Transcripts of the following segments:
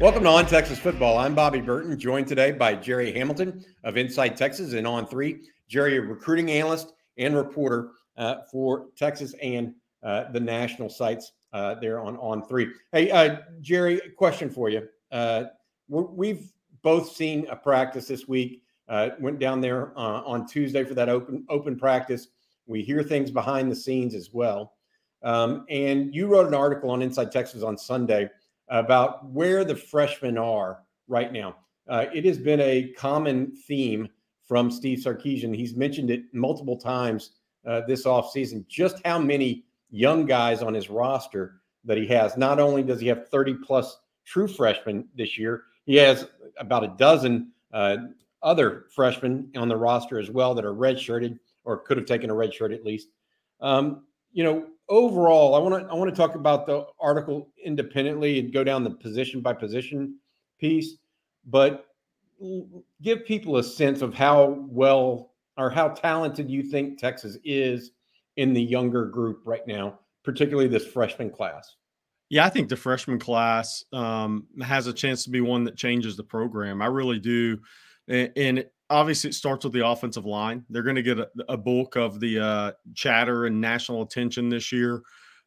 Welcome to On Texas Football. I'm Bobby Burton, joined today by Jerry Hamilton of Inside Texas and On Three. Jerry, a recruiting analyst and reporter uh, for Texas and uh, the national sites uh, there on On Three. Hey, uh, Jerry, question for you. Uh, we've both seen a practice this week. Uh, went down there on Tuesday for that open open practice. We hear things behind the scenes as well. Um, and you wrote an article on Inside Texas on Sunday about where the freshmen are right now. Uh, it has been a common theme from Steve Sarkisian. He's mentioned it multiple times uh, this offseason, just how many young guys on his roster that he has. Not only does he have 30 plus true freshmen this year, he has about a dozen uh, other freshmen on the roster as well that are redshirted or could have taken a red shirt at least. Um, you know, overall, I want to I want to talk about the article independently and go down the position by position piece, but give people a sense of how well or how talented you think Texas is in the younger group right now, particularly this freshman class. Yeah, I think the freshman class um, has a chance to be one that changes the program. I really do, and, obviously it starts with the offensive line. They're going to get a, a, bulk of the uh, chatter and national attention this year.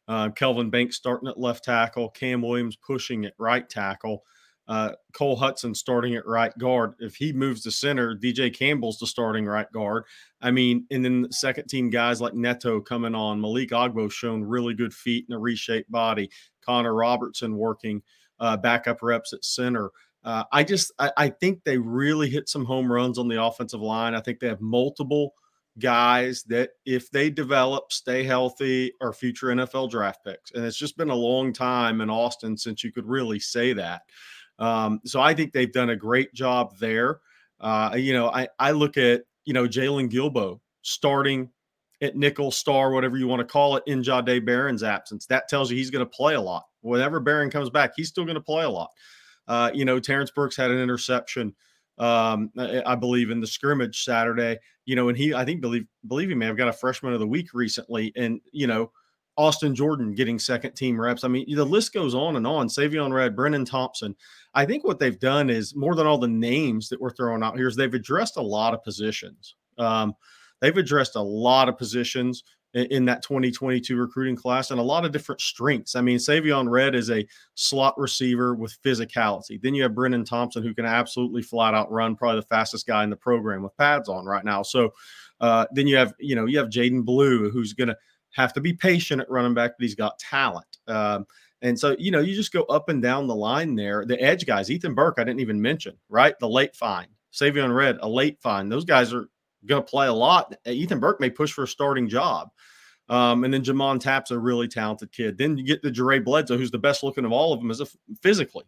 Uh, Kelvin Banks starting at left tackle, Cam Williams pushing at right tackle, uh, Cole Hudson starting at right guard. If he moves to center, DJ Campbell's the starting right guard. I mean, and then the second team guys like Neto coming on, Malik Agbo shown really good feet and a reshaped body, Connor Robertson working uh, backup reps at center. Uh, I just I, I, think they really hit some home runs on the offensive line. I think they have multiple guys that if they develop, stay healthy, are future NFL draft picks. And it's just been a long time in Austin since you could really say that. Um, so I think they've done a great job there. Uh, you know, I I look at you know Jaylon Guilbeau starting at nickel star, whatever you want to call it, in Jahdae Barron's absence. That tells you he's going to play a lot. Whenever Barron comes back, he's still going to play a lot. Uh, you know, Terrence Brooks had an interception, um, I believe, in the scrimmage Saturday. You know, and he, I think, believe believe he may have got a freshman of the week recently. And you know, Austin Jordan getting second team reps. I mean, the list goes on and on. Savion Red, Brenen Thompson. I think what they've done is more than all the names that we're throwing out here is they've addressed a lot of positions. Um, they've addressed a lot of positions in that 2022 recruiting class and a lot of different strengths. I mean, Savion Red is a slot receiver with physicality. Then you have Brenen Thompson, who can absolutely flat out run, probably the fastest guy in the program with pads on right now. So uh, then you have, you know, you have Jaydon Blue, who's going to have to be patient at running back, but he's got talent. Um, and so, you know, you just go up and down the line there. The edge guys, Ethan Burke, I didn't even mention, right? The late find. Savion Red, a late find. Those guys are going to play a lot. Ethan Burke may push for a starting job. Um, and then J'Mond Tapp's a really talented kid. Then you get the Jaray Bledsoe, who's the best looking of all of them, as a physically.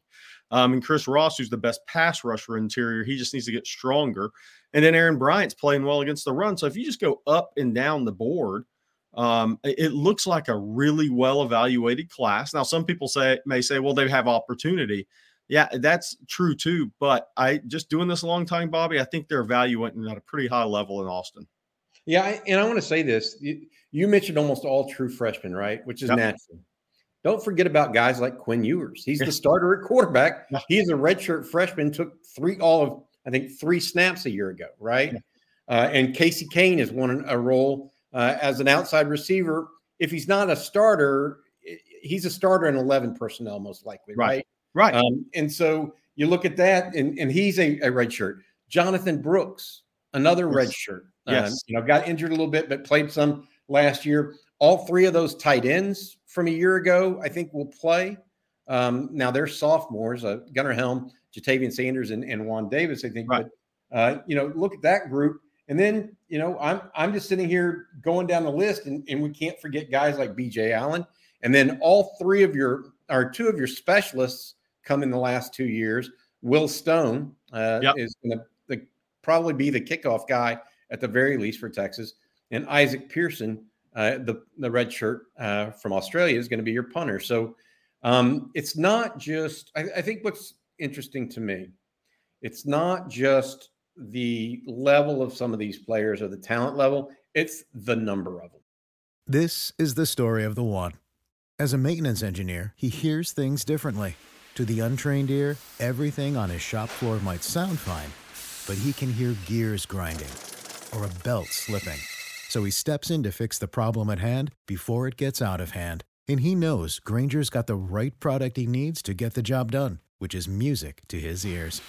Um, and Chris Ross, who's the best pass rusher interior, he just needs to get stronger. And then Aaron Bryant's playing well against the run. So if you just go up and down the board, um, it looks like a really well evaluated class. Now, some people say may say, well, they have opportunity. Yeah, that's true too. But I just doing this a long time, Bobby. I think they're evaluating at a pretty high level in Austin. Yeah, and I want to say this: you, you, mentioned almost all true freshmen, right? Which is yep. natural. Don't forget about guys like Quinn Ewers. He's the starter at quarterback. He's a redshirt freshman. Took three all of I think three snaps a year ago, right? Uh, and Casey Cain has won a role uh, as an outside receiver. If he's not a starter, he's a starter in 11 personnel, most likely, right? Right. Um, and so you look at that, and, and he's a, a red shirt. Jonathon Brooks, another yes. red shirt. Um, yes. Um, you know, got injured a little bit, but played some last year. All three of those tight ends from a year ago, I think, will play. Um, now they're sophomores, uh, Gunnar Helm, Ja'Tavion Sanders, and, and Juan Davis, I think. Right. But, uh, you know, look at that group. And then, you know, I'm I'm just sitting here going down the list, and, and we can't forget guys like BJ Allen. And then all three of your or two of your specialists come in the last two years. Will Stone uh, yep. is going to probably be the kickoff guy at the very least for Texas, and Isaac Pearson, uh, the the red shirt uh, from Australia, is going to be your punter. So um, it's not just. I, I think what's interesting to me, it's not just the level of some of these players or the talent level, it's the number of them. This is the story of the one. As a maintenance engineer, he hears things differently. To the untrained ear, everything on his shop floor might sound fine, but he can hear gears grinding or a belt slipping. So he steps in to fix the problem at hand before it gets out of hand. And he knows Grainger's got the right product he needs to get the job done, which is music to his ears.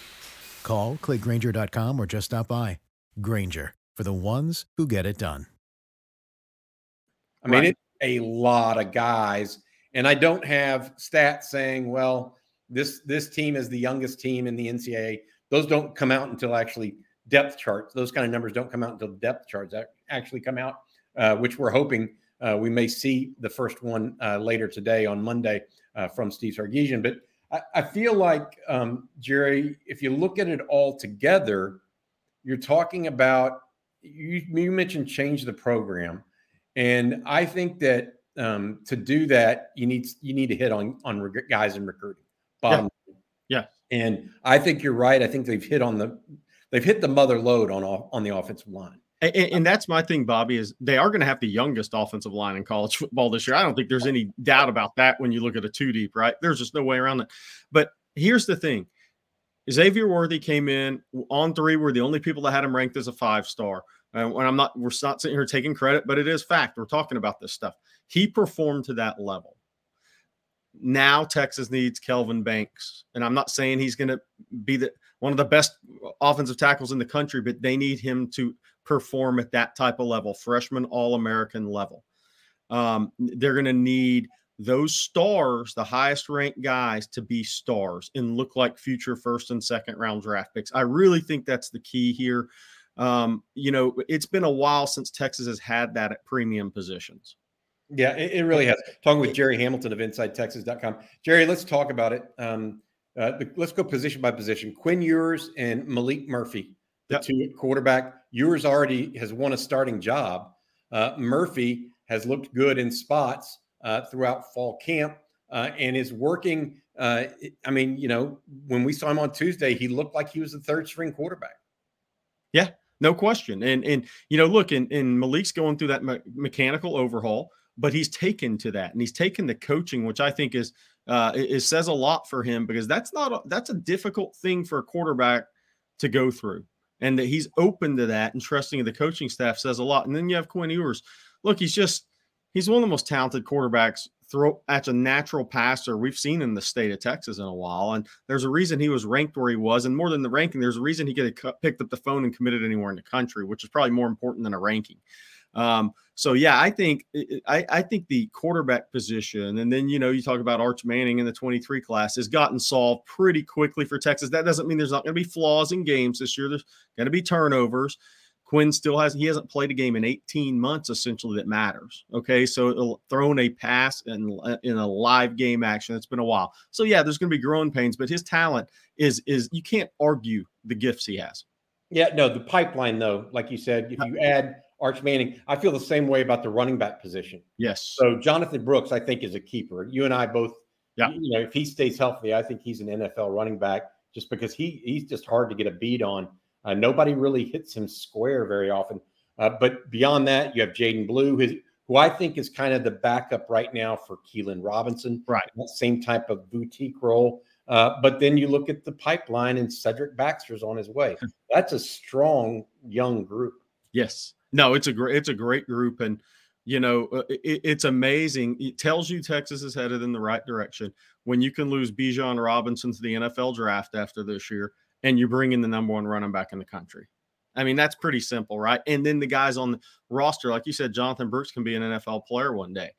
Call, clickgrainger.com, or just stop by. Grainger, for the ones who get it done. I mean, right. it's a lot of guys. And I don't have stats saying, well, this this team is the youngest team in the NCAA. Those don't come out until actually depth charts. Those kind of numbers don't come out until depth charts actually come out, uh, which we're hoping uh, we may see the first one uh, later today on Monday uh, from Steve Sarkisian. But I, I feel like um, Jerry, if you look at it all together, you're talking about you, you mentioned change the program, and I think that um, to do that, you need you need to hit on on guys in recruiting. Bottom. Yeah. yeah. And I think you're right. I think they've hit on the they've hit the mother load on on the offensive line. And, and, that's my thing, Bobby, is they are going to have the youngest offensive line in college football this year. I don't think there's any doubt about that when you look at a two deep, right? There's just no way around it. But here's the thing Xavier Worthy came in on three. We're the only people that had him ranked as a five star. Uh, and I'm not, we're not sitting here taking credit, but it is fact. We're talking about this stuff. He performed to that level. Now Texas needs Kelvin Banks. And I'm not saying he's going to be the one of the best offensive tackles in the country, but they need him to perform at that type of level, freshman All American level. Um, they're going to need those stars, the highest ranked guys, to be stars and look like future first and second round draft picks. I really think that's the key here. Um, you know, it's been a while since Texas has had that at premium positions. Yeah, it, it really has. Talking with Jerry Hamilton of InsideTexas.com. Jerry, let's talk about it. Um, uh, the, let's go position by position. Quinn Ewers and Maalik Murphy, the yep. two quarterback. Ewers already has won a starting job. Uh, Murphy has looked good in spots uh, throughout fall camp uh, and is working. Uh, I mean, you know, when we saw him on Tuesday, he looked like he was the third string quarterback. Yeah, no question. And and you know, look, and, and Maalik's going through that me- mechanical overhaul, but he's taken to that, and he's taken the coaching, which I think is uh, it, says a lot for him because that's not a, that's a difficult thing for a quarterback to go through, and that he's open to that and trusting the coaching staff says a lot. And then you have Quinn Ewers. Look, he's just he's one of the most talented quarterbacks throw at a natural passer we've seen in the state of Texas in a while. And there's a reason he was ranked where he was. And more than the ranking, there's a reason he could have picked up the phone and committed anywhere in the country, which is probably more important than a ranking. Um, so yeah, I think I, I, think the quarterback position, and then you know you talk about Arch Manning in the 23 class has gotten solved pretty quickly for Texas. That doesn't mean there's not going to be flaws in games this year. There's going to be turnovers. Quinn still has he hasn't played a game in 18 months essentially that matters. Okay, so thrown a pass in in a live game action. It's been a while. So yeah, there's going to be growing pains, but his talent is is you can't argue the gifts he has. Yeah, no, the pipeline though, like you said, if you add Arch Manning, I feel the same way about the running back position. Yes. So Jonathon Brooks, I think, is a keeper. You and I both, yeah. You know, if he stays healthy, I think he's an NFL running back just because he he's just hard to get a beat on. Uh, nobody really hits him square very often. Uh, but beyond that, you have Jaydon Blue, who, who I think is kind of the backup right now for Keilan Robinson. Right. That same type of boutique role. Uh, but then you look at the pipeline and Cedric Baxter's on his way. That's a strong young group. Yes. No, it's a great it's a great group and you know uh, it, it's amazing. It tells you Texas is headed in the right direction when you can lose Bijan Robinson to the NFL draft after this year and you bring in the number one running back in the country. I mean, that's pretty simple, right? And then the guys on the roster, like you said, Jonathon Brooks can be an NFL player one day.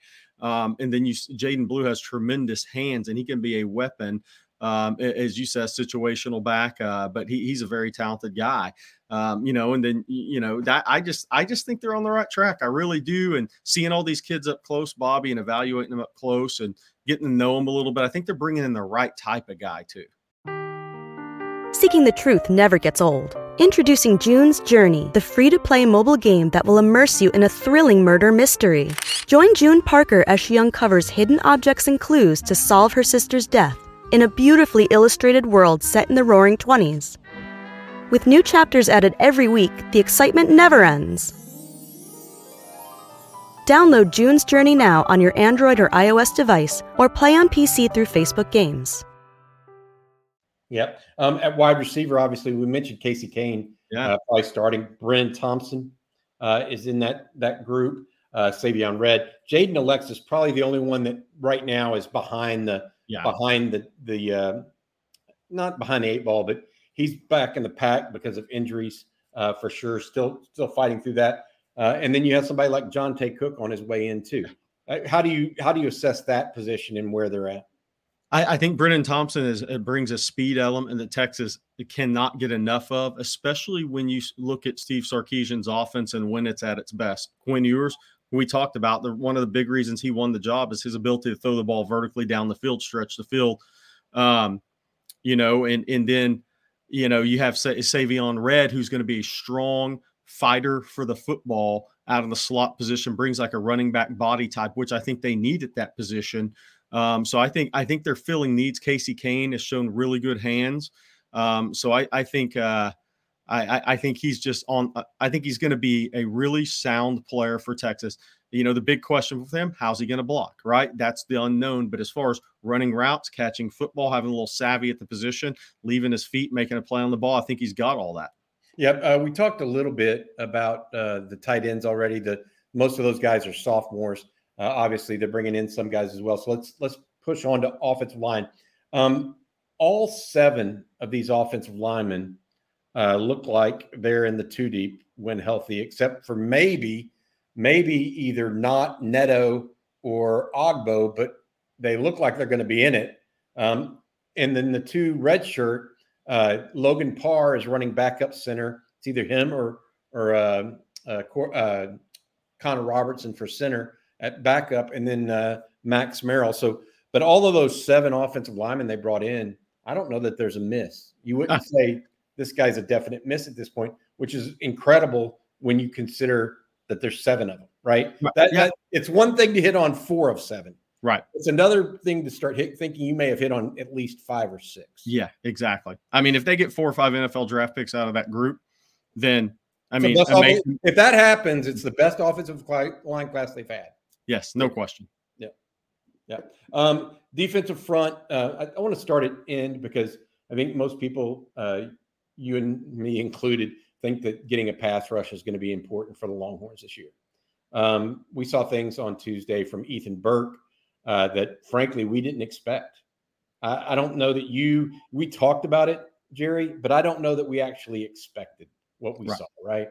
Um, and then you, Jaydon Blue has tremendous hands and he can be a weapon. Um, as you said, situational back, uh, but he, he's a very talented guy. Um, you know, and then you know that I just I just think they're on the right track. I really do. And seeing all these kids up close, Bobby, and evaluating them up close and getting to know them a little bit, I think they're bringing in the right type of guy too. Seeking the truth never gets old. Introducing June's Journey, the free to play mobile game that will immerse you in a thrilling murder mystery. Join June Parker as she uncovers hidden objects and clues to solve her sister's death in a beautifully illustrated world set in the roaring 20s. With new chapters added every week, the excitement never ends. Download June's Journey now on your Android or iOS device or play on PC through Facebook Games. Yep. Um, at wide receiver, obviously, we mentioned Casey Cain, Yeah. Uh, probably starting. Brenen Thompson uh, is in that that group. Uh, Savion Red, Jaden Alexis, probably the only one that right now is behind the Yeah. behind the the uh, not behind the eight ball, but he's back in the pack because of injuries uh, for sure. Still still fighting through that. Uh, and then you have somebody like Johntay Cook on his way in too. Uh, how do you how do you assess that position and where they're at? I, I think Brenen Thompson is brings a speed element that Texas cannot get enough of, especially when you look at Steve Sarkisian's offense and when it's at its best. Quinn Ewers, we talked about, the, one of the big reasons he won the job is his ability to throw the ball vertically down the field, stretch the field. Um, you know, and and then you know you have Sa- Savion Red, who's going to be a strong fighter for the football out of the slot position, brings like a running back body type, which I think they need at that position. Um, so I think I think they're filling needs. Casey Cain has shown really good hands. Um, so I, I think uh, I, I- I think he's just on. uh, I think he's going to be a really sound player for Texas. You know, the big question for them: How's he going to block? Right, that's the unknown. But as far as running routes, catching football, having a little savvy at the position, leaving his feet, making a play on the ball, I think he's got all that. Yep. Uh, we talked a little bit about uh, the tight ends already. The most of those guys are sophomores. Uh, obviously, they're bringing in some guys as well. So let's let's push on to offensive line. Um, all seven of these offensive linemen uh, look like they're in the two deep when healthy, except for maybe maybe either not Neto or Agbo, but they look like they're going to be in it. Um, and then the two red shirt uh, Logan Parr is running backup center. It's either him or or uh, uh, uh, Connor Robertson for center at backup, and then uh, Max Merrill. So, but all of those seven offensive linemen they brought in, I don't know that there's a miss. You wouldn't say this guy's a definite miss at this point, which is incredible when you consider that there's seven of them. Right? Right, That, yeah. that it's one thing to hit on four of seven. Right. It's another thing to start hit, thinking you may have hit on at least five or six. Yeah, exactly. I mean, if they get four or five NFL draft picks out of that group, then I mean, amazing. if that happens, it's the best offensive line class they've had. yes, no question. Yeah, yeah. Um, defensive front. Uh, I, I want to start at end because I think most people, uh, you and me included, think that getting a pass rush is going to be important for the Longhorns this year. Um, we saw things on Tuesday from Ethan Burke uh, that, frankly, we didn't expect. I, I don't know that you. We talked about it, Jerry, but I don't know that we actually expected what we Right. saw. Right.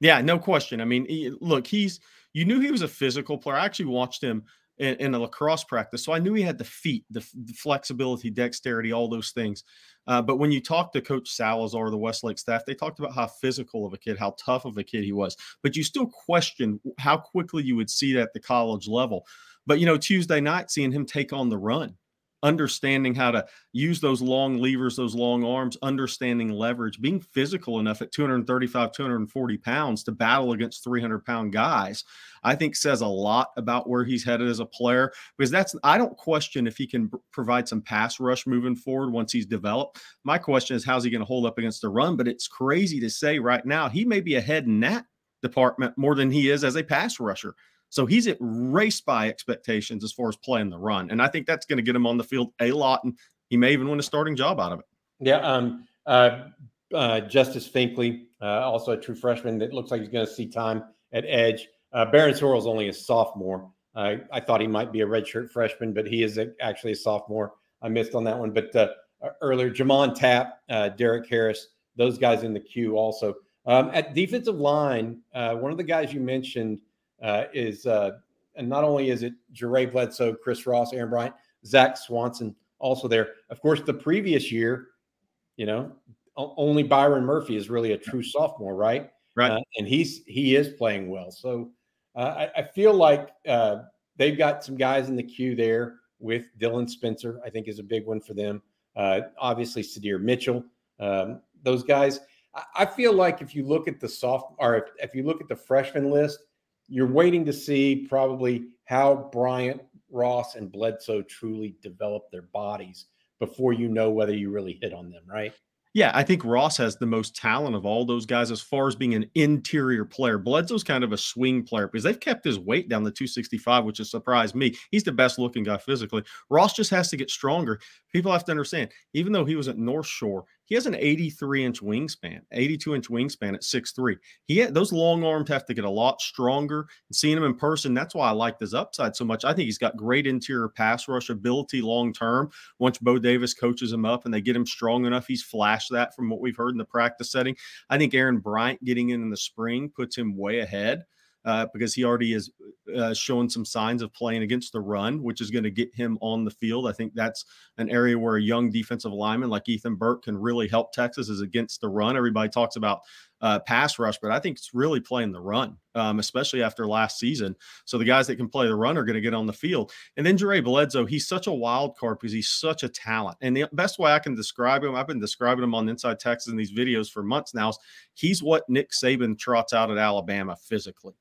Yeah, no question. I mean, he- look, he's you knew he was a physical player. I actually watched him in, in a lacrosse practice, so I knew he had the feet, the, the flexibility, dexterity, all those things. Uh, but when you talk to Coach Salazar, the Westlake staff, they talked about how physical of a kid, how tough of a kid he was. But you still question how quickly you would see that at the college level. But you know, Tuesday night, seeing him take on the run, understanding how to use those long levers, those long arms, understanding leverage, being physical enough at 235, 240 pounds to battle against 300 pound guys, I think says a lot about where he's headed as a player. Because that's, I don't question if he can provide some pass rush moving forward once he's developed. My question is, how's he going to hold up against the run? But it's crazy to say right now, he may be ahead in that department more than he is as a pass rusher. So he's at race by expectations as far as playing the run. And I think that's going to get him on the field a lot. And he may even win a starting job out of it. Yeah. Um, uh, uh, Justice Finkley, uh, also a true freshman that looks like he's going to see time at edge. Uh, Barryn Sorrell's only a sophomore. I thought he might be a redshirt freshman, but he is a, actually a sophomore. I missed on that one. But uh, earlier, J'Mond Tapp, uh, Derek Harris, those guys in the queue also. Um, at defensive line, uh, one of the guys you mentioned uh, is, uh, and not only is it Jaray Bledsoe, Chris Ross, Aaron Bryant, Zach Swanson also there. Of course, the previous year, you know, only Byron Murphy is really a true sophomore, right? Right. Uh, and he's he is playing well. So uh, I, I feel like uh, they've got some guys in the queue there with Dylan Spencer. I think is a big one for them. Uh, obviously, Sadir Mitchell. Um, those guys. I, I feel like if you look at the soft or if, if you look at the freshman list, you're waiting to see probably how Bryant, Ross, and Bledsoe truly develop their bodies before you know whether you really hit on them, right? Yeah, I think Ross has the most talent of all those guys as far as being an interior player. Bledsoe's kind of a swing player because they've kept his weight down to 265, which has surprised me. He's the best looking guy physically. Ross just has to get stronger people have to understand, even though he was at North Shore, he has an 83 inch wingspan, 82 inch wingspan at 6'3. He had, those long arms have to get a lot stronger. And seeing him in person, that's why I like this upside so much. I think he's got great interior pass rush ability long term. Once Bo Davis coaches him up and they get him strong enough, he's flashed that from what we've heard in the practice setting. I think Aaron Bryant getting in in the spring puts him way ahead uh, because he already is uh, showing some signs of playing against the run, which is going to get him on the field. I think that's an area where a young defensive lineman like Ethan Burke can really help Texas is against the run. Everybody talks about uh, pass rush, but I think it's really playing the run, um, especially after last season. So the guys that can play the run are going to get on the field. And then Jaray Bledsoe, he's such a wild card because he's such a talent. And the best way I can describe him, I've been describing him on Inside Texas in these videos for months now. He's what Nick Saban trots out at Alabama physically.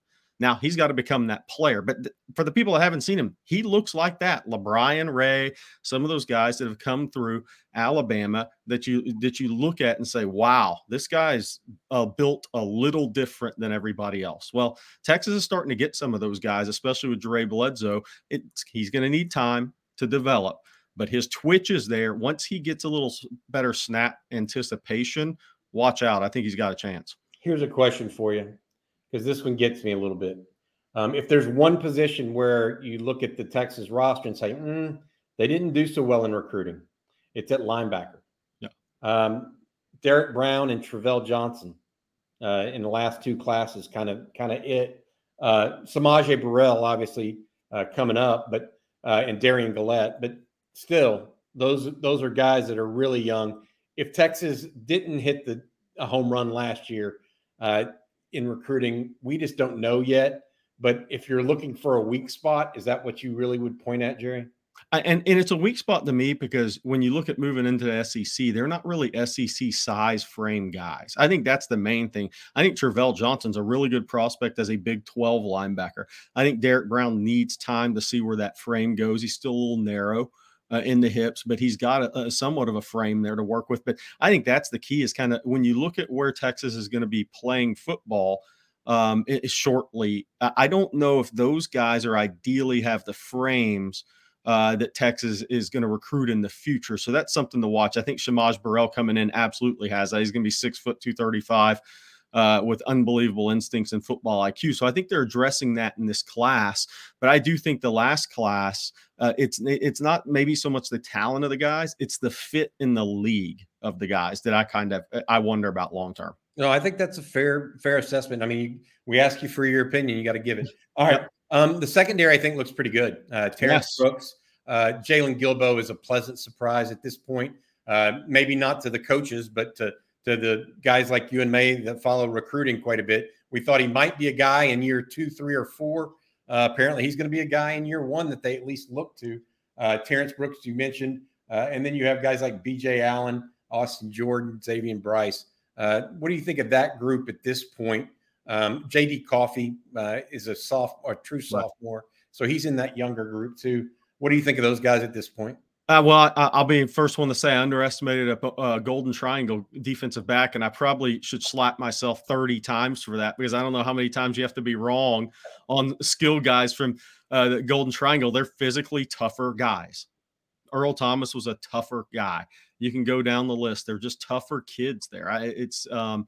Now he's got to become that player. But th- for the people that haven't seen him, he looks like that. LaBryan Ray, some of those guys that have come through Alabama that you that you look at and say, "Wow, this guy's uh, built a little different than everybody else." Well, Texas is starting to get some of those guys, especially with Jaray Bledsoe. It's, he's going to need time to develop, but his twitch is there. Once he gets a little better snap anticipation, watch out. I think he's got a chance. Here's a question for you because this one gets me a little bit. Um, if there's one position where you look at the Texas roster and say, mm, they didn't do so well in recruiting, it's at linebacker. Yeah. Um, Derrick Brown and Trevell Johnson uh, in the last two classes, kind of, kind of it. Uh, S'Maje Burrell, obviously uh, coming up, but uh, and Darian Gullette, but still, those those are guys that are really young. If Texas didn't hit the a home run last year, uh, in recruiting. We just don't know yet. But if you're looking for a weak spot, is that what you really would point at, Jerry? And and it's a weak spot to me because when you look at moving into the SEC, they're not really SEC size frame guys. I think that's the main thing. I think Trevell Johnson's a really good prospect as a Big 12 linebacker. I think Derrick Brown needs time to see where that frame goes. He's still a little narrow uh, in the hips, but he's got a, a, somewhat of a frame there to work with. But I think that's the key is kind of when you look at where Texas is going to be playing football um, it, shortly. I don't know if those guys are ideally have the frames. Uh, that Texas is going to recruit in the future. So that's something to watch. I think S'Maje Burrell coming in absolutely has that. He's going to be six foot, 235 uh, with unbelievable instincts and football IQ. So I think they're addressing that in this class. But I do think the last class, uh, it's it's not maybe so much the talent of the guys, it's the fit in the league of the guys that I kind of I wonder about long term. No, I think that's a fair fair assessment. I mean, we ask you for your opinion, you got to give it. All right. Um, the secondary, I think, looks pretty good. Uh, Terrence yes. Brooks, uh, Jaylon Guilbeau is a pleasant surprise at this point. Uh, maybe not to the coaches, but to to the guys like you and May that follow recruiting quite a bit. We thought he might be a guy in year two, three, or four. Uh, apparently, he's going to be a guy in year one that they at least look to. Uh, Terrence Brooks, you mentioned, uh, and then you have guys like B.J. Allen, Austin Jordan, Xavier Bryce. Uh, what do you think of that group at this point? Um, J.D. Coffey uh, is a soft or true sophomore, so he's in that younger group too. What do you think of those guys at this point? Uh, well, I, will be the first one to say I underestimated a, a, Golden Triangle defensive back, and I probably should slap myself 30 times for that because I don't know how many times you have to be wrong on skill guys from uh, the Golden Triangle. They're physically tougher guys. Earl Thomas was a tougher guy. You can go down the list. They're just tougher kids there. I, it's, um,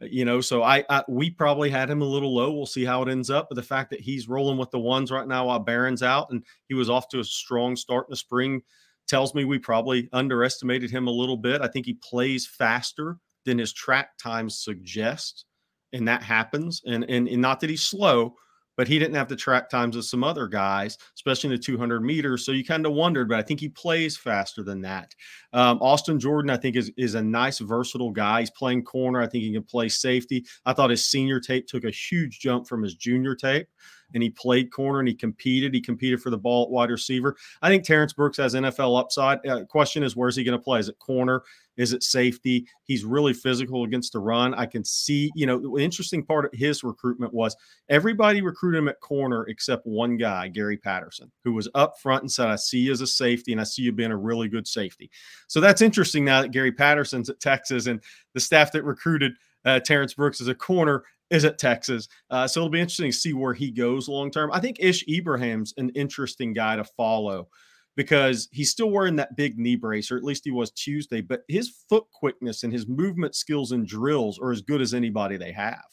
you know, so I, I, we probably had him a little low. We'll see how it ends up. But the fact that he's rolling with the ones right now while Barron's out, and he was off to a strong start in the spring tells me we probably underestimated him a little bit. I think he plays faster than his track times suggest, and that happens. And and, and not that he's slow, but he didn't have the track times of some other guys, especially in the 200 meters. So you kind of wondered, but I think he plays faster than that. Um, Austin Jordan, I think, is is a nice, versatile guy. He's playing corner. I think he can play safety. I thought his senior tape took a huge jump from his junior tape and he played corner and he competed. He competed for the ball at wide receiver. I think Terrence Brooks has NFL upside. Uh, question is, where's he going to play? Is it corner? Is it safety? He's really physical against the run. I can see, you know, the interesting part of his recruitment was everybody recruited him at corner except one guy, Gary Patterson, who was up front and said, I see you as a safety and I see you being a really good safety. So that's interesting now that Gary Patterson's at Texas and the staff that recruited uh, Terrence Brooks as a corner is at Texas. Uh, so it'll be interesting to see where he goes long term. I think Ish Ibraheem's an interesting guy to follow. because he's still wearing that big knee brace, or at least he was Tuesday. But his foot quickness and his movement skills and drills are as good as anybody they have.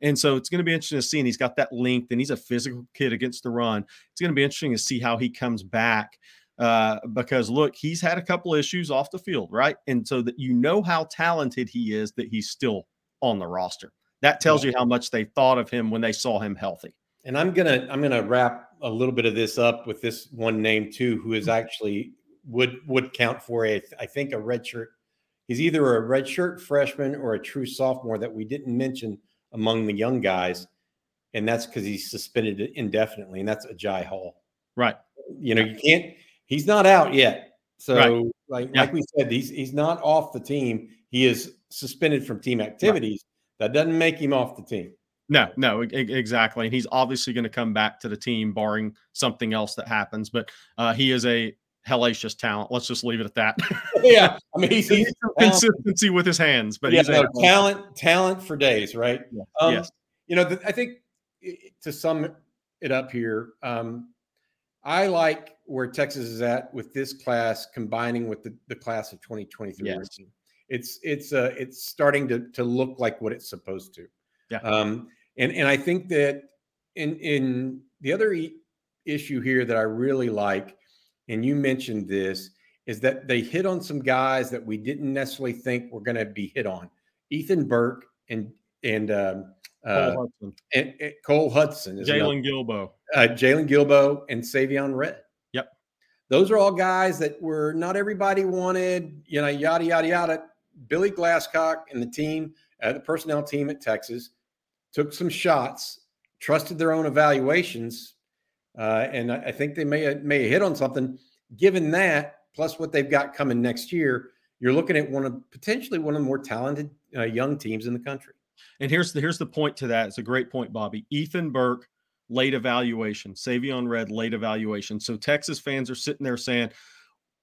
And so it's going to be interesting to see. And he's got that length and he's a physical kid against the run. It's going to be interesting to see how he comes back uh, because look, he's had a couple issues off the field, right? And so that you know how talented he is that he's still on the roster. That tells you how much they thought of him when they saw him healthy. And I'm gonna I'm gonna wrap a little bit of this up with this one name too, who is mm-hmm. actually would would count for a I think a red shirt. He's either a red shirt freshman or a true sophomore that we didn't mention among the young guys, and that's because he's suspended indefinitely, and that's Agiye Hall. Right. You know, you can't. He's not out yet. So, Right. like Yeah. like we said, he's he's not off the team. He is suspended from team activities. That doesn't make him off the team. No, no, exactly. And he's obviously going to come back to the team, barring something else that happens. But uh, he is a hellacious talent. Let's just leave it at that. yeah, I mean he's, he's. Consistency with his hands, but yeah, he's a no, talent, talent for days, right? Yeah. Um, yes. You know, I think to sum it up here, um, I like where Texas is at with this class, combining with the, the class of 2023. Yes. It's it's uh, it's starting to to look like what it's supposed to. Yeah. Um, and and I think that in in the other e- issue here that I really like, and you mentioned this, is that they hit on some guys that we didn't necessarily think were going to be hit on. Ethan Burke and and um, uh, Cole Hudson, and, and Cole Hudson, Jaylon Guilbeau. uh, Jaylon Guilbeau, and Savion Red. Yep. Those are all guys that were not everybody wanted, you know, yada, yada, yada. Billy Glasscock and the team, uh, the personnel team at Texas, took some shots, trusted their own evaluations, uh, and I, I think they may have, may hit on something. Given that, plus what they've got coming next year, you're looking at one of potentially one of the more talented uh, young teams in the country. And here's the here's the point to that. It's a great point, Bobby. Ethan Burke, late evaluation. Savion Red, late evaluation. So Texas fans are sitting there saying,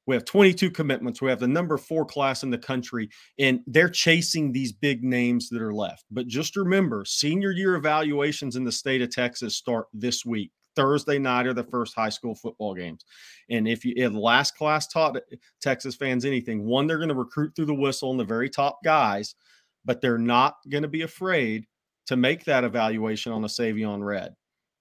we have 22 commitments. We have the number four class in the country, and they're chasing these big names that are left. But just remember, senior year evaluations in the state of Texas start this week. Thursday night are the first high school football games. And if you if last class taught Texas fans anything, one, they're going to recruit through the whistle and the very top guys, but they're not going to be afraid to make that evaluation on a Savion Red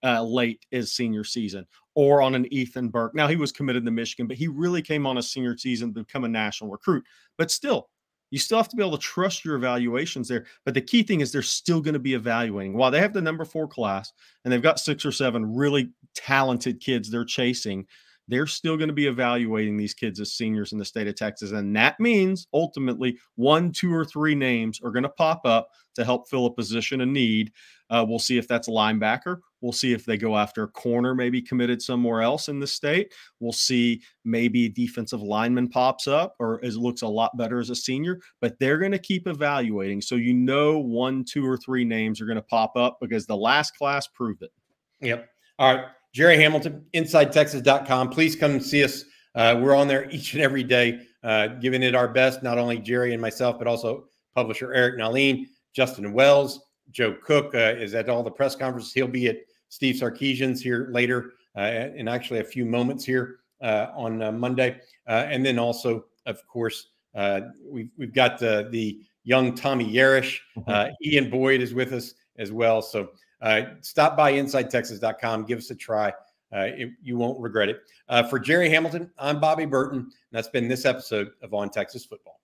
uh, late his senior season or on an Ethan Burke. Now he was committed to Michigan, but he really came on a senior season to become a national recruit. But still, you still have to be able to trust your evaluations there. But the key thing is they're still going to be evaluating. While they have the number four class and they've got six or seven really talented kids they're chasing, they're still going to be evaluating these kids as seniors in the state of Texas. And that means ultimately one, two, or three names are going to pop up to help fill a position of need. Uh, we'll see if that's a linebacker. We'll see if they go after a corner, maybe committed somewhere else in the state. We'll see maybe a defensive lineman pops up or it looks a lot better as a senior, but they're going to keep evaluating. So you know one, two, or three names are going to pop up because the last class proved it. Yep. All right. Jerry Hamilton, InsideTexas.com. Please come see us. Uh, we're on there each and every day, uh, giving it our best, not only Jerry and myself, but also publisher Eric Nahlin, Justin Wells, Joe Cook uh, is at all the press conferences. He'll be at Steve Sarkisian's here later uh, in actually a few moments here uh, on uh, Monday. Uh, and then also, of course, uh, we've, we've got the, the young Tommy Yarrish. Uh, Ian Boyd is with us as well. So uh, stop by InsideTexas.com. Give us a try. Uh, it, you won't regret it. Uh, for Jerry Hamilton, I'm Bobby Burton. And that's been this episode of On Texas Football.